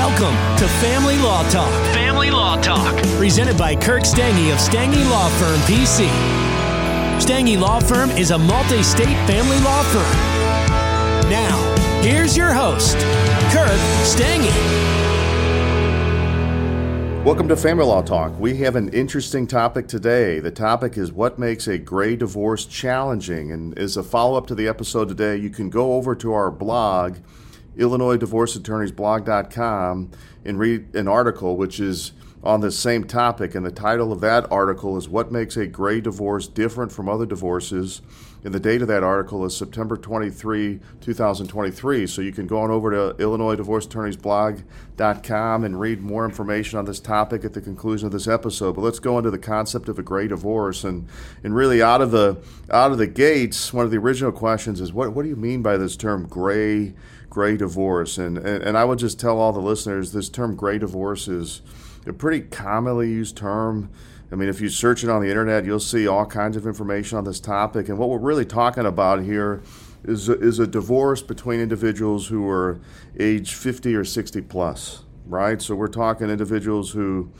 Welcome to Family Law Talk. Family Law Talk. Presented by Kirk Stange of Stange Law Firm PC. Stange Law Firm is a multi state family law firm. Now, here's your host, Kirk Stange. Welcome to Family Law Talk. We have an interesting topic today. The topic is what makes a gray divorce challenging. And as a follow up to the episode today, you can go over to our blog IllinoisDivorceAttorneysBlog.com and read an article which is on the same topic. And the title of that article is What Makes a Gray Divorce Different from Other Divorces. And the date of that article is September 23, 2023. So you can go on over to IllinoisDivorceAttorneysBlog.com and read more information on this topic at the conclusion of this episode. But let's go into the concept of a gray divorce. And, and really, out of, the, out of the gates, one of the original questions is what, what do you mean by this term gray gray divorce. And, and, and I would just tell all the listeners this term gray divorce is a pretty commonly used term. I mean, if you search it on the internet, you'll see all kinds of information on this topic. And what we're really talking about here is a, is a divorce between individuals who are age 50 or 60 plus, right? So we're talking individuals who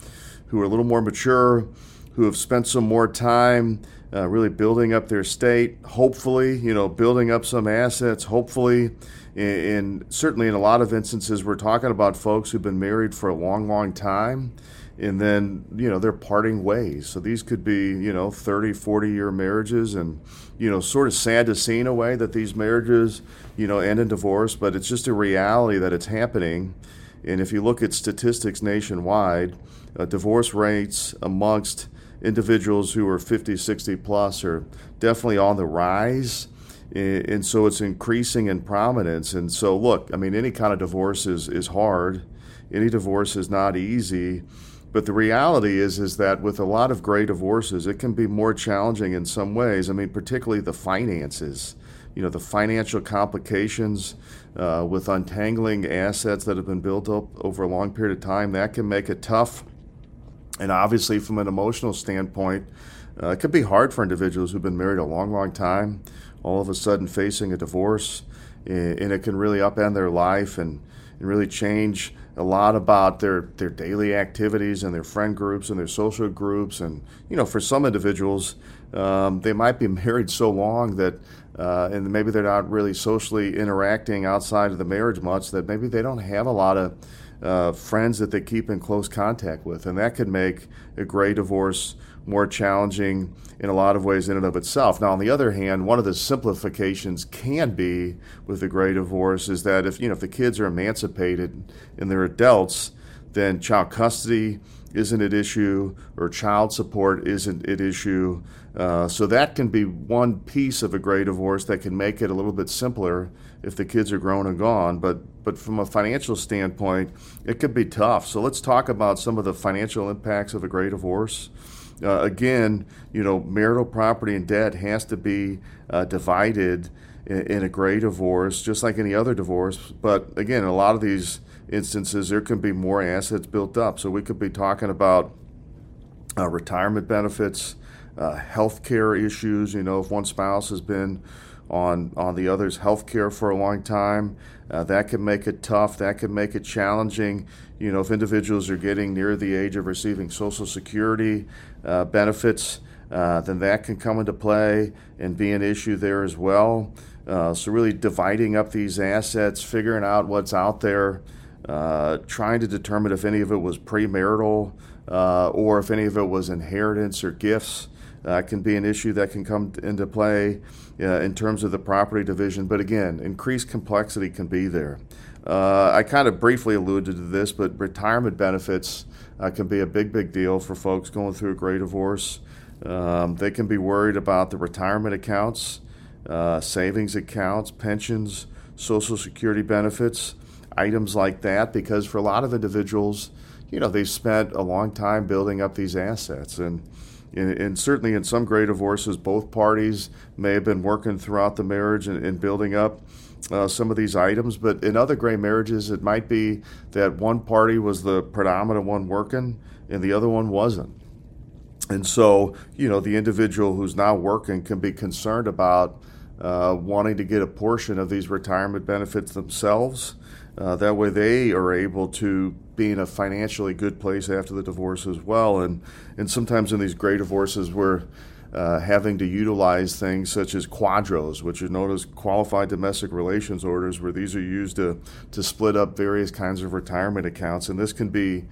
who are a little more mature, who have spent some more time uh, really building up their state, hopefully, you know, building up some assets, hopefully, and certainly in a lot of instances, we're talking about folks who've been married for a long, long time, and then, you know, they're parting ways. So these could be, you know, 30, 40 year marriages, and, you know, sort of sad to see in a way that these marriages, you know, end in divorce, but it's just a reality that it's happening. And if you look at statistics nationwide, uh, divorce rates amongst individuals who are 50, 60 plus are definitely on the rise and so it's increasing in prominence. And so, look, I mean, any kind of divorce is, is hard. Any divorce is not easy. But the reality is, is that with a lot of gray divorces, it can be more challenging in some ways. I mean, particularly the finances. You know, the financial complications uh, with untangling assets that have been built up over a long period of time, that can make it tough. And obviously, from an emotional standpoint, uh, it could be hard for individuals who've been married a long, long time all of a sudden facing a divorce, and it can really upend their life and, and really change a lot about their, their daily activities and their friend groups and their social groups. And, you know, for some individuals, um, they might be married so long that, uh, and maybe they're not really socially interacting outside of the marriage much, that maybe they don't have a lot of uh, friends that they keep in close contact with. And that could make a gray divorce more challenging in a lot of ways in and of itself. Now, on the other hand, one of the simplifications can be with the gray divorce is that if you know if the kids are emancipated and they're adults, then child custody isn't an issue or child support isn't an issue. Uh, so that can be one piece of a gray divorce that can make it a little bit simpler if the kids are grown and gone. But but from a financial standpoint, it could be tough. So let's talk about some of the financial impacts of a gray divorce. Uh, again, you know, marital property and debt has to be uh, divided in, in, a gray divorce, just like any other divorce. But again, a lot of these instances, there can be more assets built up. So we could be talking about uh, retirement benefits, uh, health care issues. You know, if one spouse has been on on the other's health care for a long time, uh, that can make it tough. That can make it challenging. You know, if individuals are getting near the age of receiving Social Security uh, benefits, uh, then that can come into play and be an issue there as well. Uh, so, really dividing up these assets, figuring out what's out there, uh, trying to determine if any of it was premarital uh, or if any of it was inheritance or gifts. Uh, can be an issue that can come into play uh, in terms of the property division. But again, increased complexity can be there. Uh, I kind of briefly alluded to this, but retirement benefits uh, can be a big, big deal for folks going through a gray divorce. Um, they can be worried about the retirement accounts, uh, savings accounts, pensions, Social Security benefits, items like that, because for a lot of individuals, you know, they've spent a long time building up these assets. And and, certainly in some gray divorces, both parties may have been working throughout the marriage and, and building up uh, some of these items. But in other gray marriages, it might be that one party was the predominant one working and the other one wasn't. And so, you know, the individual who's now working can be concerned about uh, wanting to get a portion of these retirement benefits themselves. Uh, that way, they are able to be in a financially good place after the divorce as well. And and sometimes in these gray divorces, we're uh, having to utilize things such as QDROs, which are known as qualified domestic relations orders, where these are used to to split up various kinds of retirement accounts. And this can be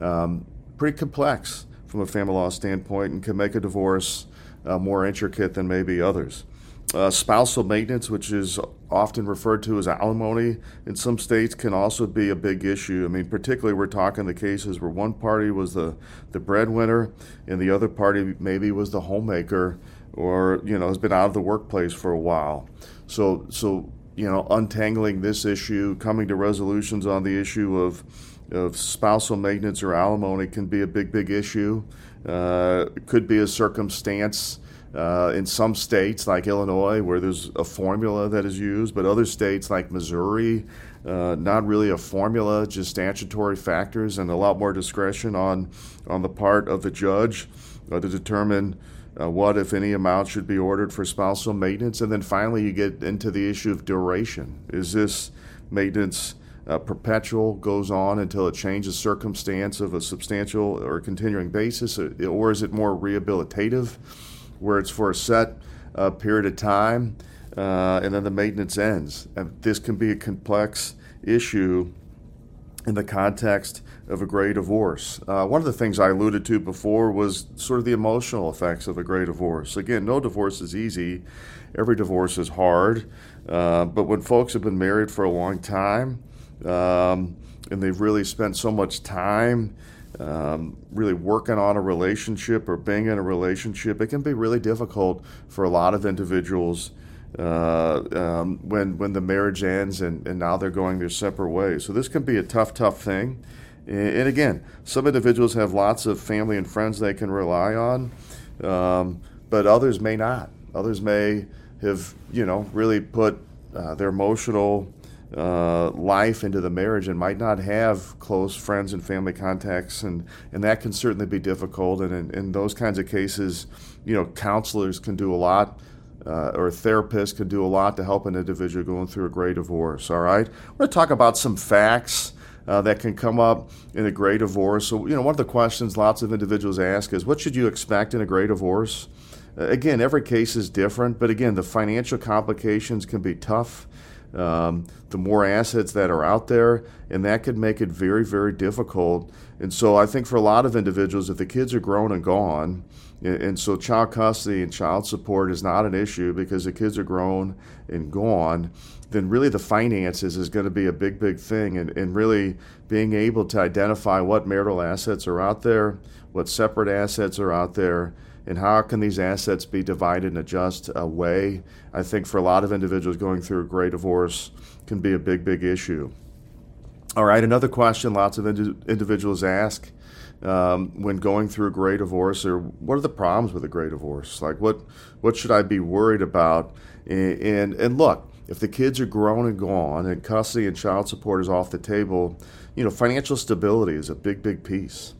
um, pretty complex from a family law standpoint, and can make a divorce uh, more intricate than maybe others. Uh, spousal maintenance, which is often referred to as alimony in some states, can also be a big issue. I mean, particularly we're talking the cases where one party was the, the breadwinner and the other party maybe was the homemaker or, you know, has been out of the workplace for a while. So, so you know, untangling this issue, coming to resolutions on the issue of, of spousal maintenance or alimony can be a big, big issue. Uh, it could be a circumstance uh, in some states, like Illinois, where there's a formula that is used, but other states, like Missouri, uh, not really a formula, just statutory factors and a lot more discretion on, on the part of the judge uh, to determine uh, what, if any, amount should be ordered for spousal maintenance. And then finally, you get into the issue of duration. Is this maintenance uh, perpetual, goes on until it changes circumstance of a substantial or continuing basis, or is it more rehabilitative? Where it's for a set uh, period of time uh, and then the maintenance ends. And this can be a complex issue in the context of a gray divorce. Uh, one of the things I alluded to before was sort of the emotional effects of a gray divorce. Again, no divorce is easy, every divorce is hard, uh, but when folks have been married for a long time um, and they've really spent so much time um, really working on a relationship or being in a relationship, it can be really difficult for a lot of individuals uh, um, when when the marriage ends and, and now they're going their separate ways. So this can be a tough, tough thing. And again, some individuals have lots of family and friends they can rely on, um, but others may not. Others may have, you know, really put uh, their emotional uh, life into the marriage and might not have close friends and family contacts, and, and that can certainly be difficult. And in, in those kinds of cases, you know, counselors can do a lot. Uh, or therapists can do a lot to help an individual going through a gray divorce. All right, we're going to talk about some facts uh, that can come up in a gray divorce. So, you know, one of the questions lots of individuals ask is, what should you expect in a gray divorce? Uh, again, every case is different, but again, the financial complications can be tough um, the more assets that are out there, and that could make it very, very difficult. And so I think for a lot of individuals, if the kids are grown and gone, and so child custody and child support is not an issue because the kids are grown and gone, then really the finances is going to be a big, big thing. And, and really being able to identify what marital assets are out there, what separate assets are out there, and how can these assets be divided in a just way? I think for a lot of individuals going through a gray divorce can be a big, big issue. All right, another question lots of indi- individuals ask um, when going through a gray divorce or what are the problems with a gray divorce? Like what what should I be worried about? And, and, and look, if the kids are grown and gone and custody and child support is off the table, you know, financial stability is a big, big piece.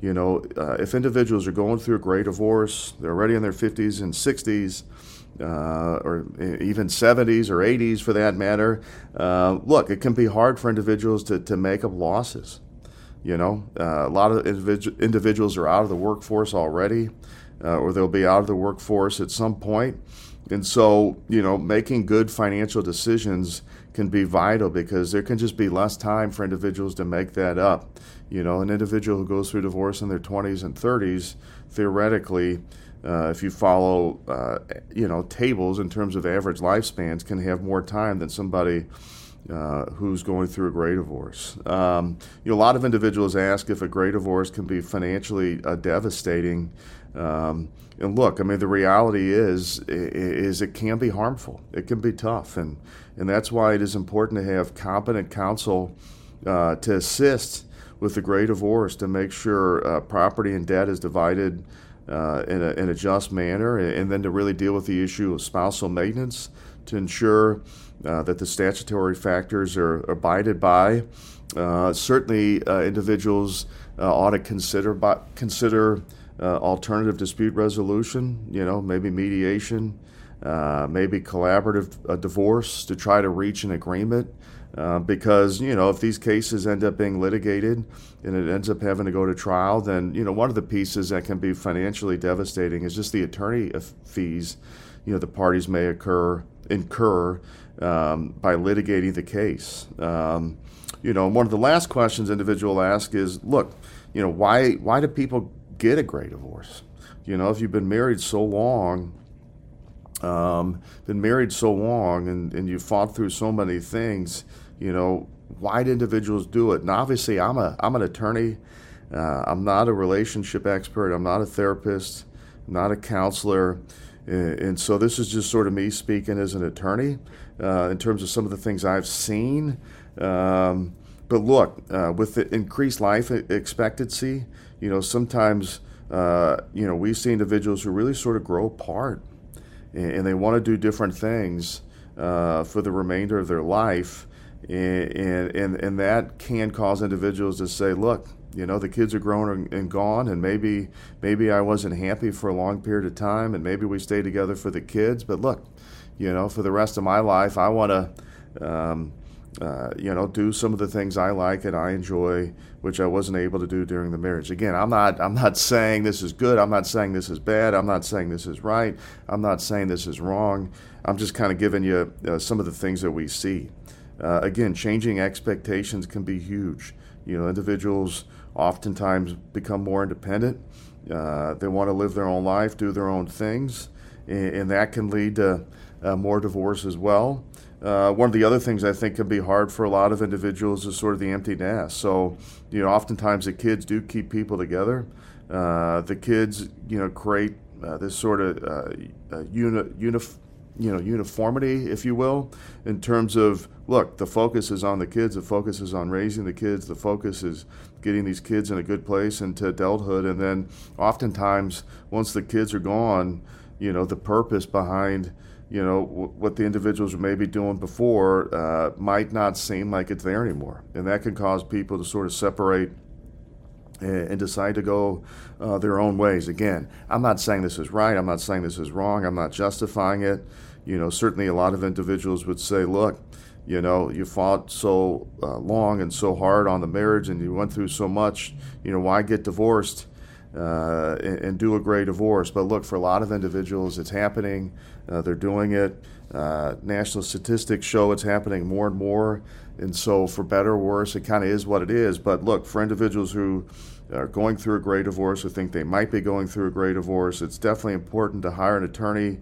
You know, uh, if individuals are going through a gray divorce, they're already in their 50s and 60s, uh, or even 70s or 80s for that matter, uh, look, it can be hard for individuals to, to make up losses. You know, uh, a lot of individu- individuals are out of the workforce already, uh, or they'll be out of the workforce at some point. And so, you know, making good financial decisions can be vital because there can just be less time for individuals to make that up. You know, an individual who goes through divorce in their 20s and 30s, theoretically, uh, if you follow, uh, you know, tables in terms of average lifespans, can have more time than somebody uh, who's going through a gray divorce. Um, you know, a lot of individuals ask if a gray divorce can be financially uh, devastating. Um, and look, I mean, the reality is is it can be harmful. It can be tough, and and that's why it is important to have competent counsel uh, to assist with the gray divorce to make sure uh, property and debt is divided uh, in, a, in a just manner, and then to really deal with the issue of spousal maintenance to ensure uh, that the statutory factors are abided by. Uh, certainly, uh, individuals ought to consider consider uh, alternative dispute resolution, you know, maybe mediation, uh, maybe collaborative uh, divorce to try to reach an agreement Uh, because you know if these cases end up being litigated and it ends up having to go to trial, then you know one of the pieces that can be financially devastating is just the attorney fees. You know the parties may occur incur um, by litigating the case. Um, you know, one of the last questions individual ask is, look, you know, why why do people get a gray divorce? You know, if you've been married so long, um, been married so long, and, and you fought through so many things, you know, why do individuals do it? And obviously, I'm a I'm an attorney. Uh, I'm not a relationship expert. I'm not a therapist. I'm not a counselor. And so this is just sort of me speaking as an attorney uh, in terms of some of the things I've seen. Um, but look, uh, with the increased life expectancy, you know, sometimes, uh, you know, we see individuals who really sort of grow apart and, and they want to do different things uh, for the remainder of their life. And, and, and that can cause individuals to say, look, you know the kids are grown and gone and maybe maybe i wasn't happy for a long period of time and maybe we stay together for the kids but look you know for the rest of my life i want to um, uh, you know, do some of the things I like and I enjoy, which I wasn't able to do during the marriage. Again, I'm not I'm not saying this is good. I'm not saying this is bad. I'm not saying this is right. I'm not saying this is wrong. I'm just kind of giving you uh, some of the things that we see. Uh, again, changing expectations can be huge. You know, individuals oftentimes become more independent. Uh, they want to live their own life, do their own things, and, and that can lead to uh, more divorce as well. Uh, one of the other things I think can be hard for a lot of individuals is sort of the empty nest. So, you know, oftentimes the kids do keep people together. Uh, the kids, you know, create uh, this sort of uh, uni, you know, uniformity, if you will, in terms of look, the focus is on the kids, the focus is on raising the kids, the focus is getting these kids in a good place into adulthood, and then oftentimes once the kids are gone, you know, the purpose behind you know, w- what the individuals were maybe doing before uh, might not seem like it's there anymore. And that can cause people to sort of separate and, decide to go uh, their own ways. Again, I'm not saying this is right. I'm not saying this is wrong. I'm not justifying it. You know, certainly a lot of individuals would say, look, you know, you fought so uh, long and so hard on the marriage and you went through so much, you know, why get divorced? uh, and, and, do a gray divorce. But look, for a lot of individuals, it's happening. Uh, they're doing it. Uh, national statistics show it's happening more and more. And so, for better or worse, it kind of is what it is. But look, for individuals who are going through a gray divorce or think they might be going through a gray divorce, it's definitely important to hire an attorney.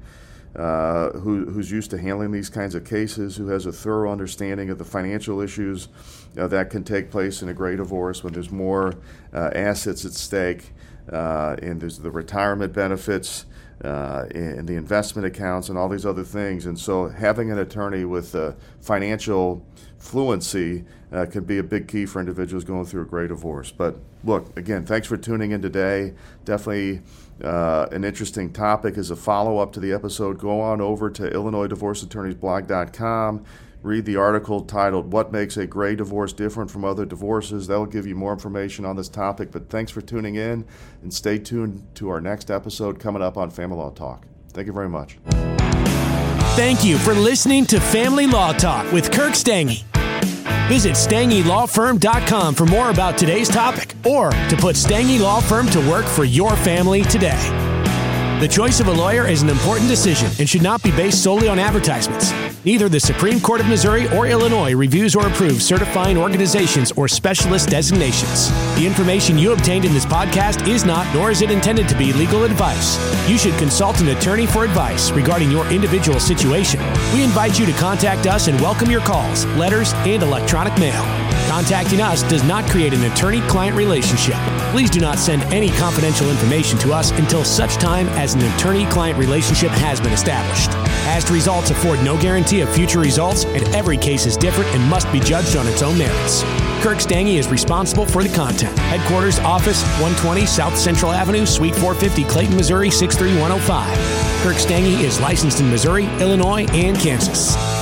Uh, who, who's used to handling these kinds of cases, who has a thorough understanding of the financial issues uh, that can take place in a gray divorce when there's more uh, assets at stake uh, and there's the retirement benefits uh, and the investment accounts and all these other things. And so having an attorney with uh, financial fluency uh, can be a big key for individuals going through a gray divorce. But look, again, thanks for tuning in today. Definitely uh, an interesting topic as a follow up to the episode. Go on over to IllinoisDivorceAttorneysBlog.com read the article titled What Makes a Gray Divorce Different from Other Divorces. That'll give you more information on this topic. But thanks for tuning in and stay tuned to our next episode coming up on Family Law Talk. Thank you very much. Thank you for listening to Family Law Talk with Kirk Stange. Visit StangeLawFirm.com for more about today's topic or to put Stange Law Firm to work for your family today. The choice of a lawyer is an important decision and should not be based solely on advertisements. Neither the Supreme Court of Missouri or Illinois reviews or approves certifying organizations or specialist designations. The information you obtained in this podcast is not, nor is it intended to be, legal advice. You should consult an attorney for advice regarding your individual situation. We invite you to contact us and welcome your calls, letters, and electronic mail. Contacting us does not create an attorney client relationship. Please do not send any confidential information to us until such time as an attorney client relationship has been established. Past results afford no guarantee of future results, and every case is different and must be judged on its own merits. Kirk Stange is responsible for the content. Headquarters, Office 120 South Central Avenue, Suite 450, Clayton, Missouri 63105. Kirk Stange is licensed in Missouri, Illinois, and Kansas.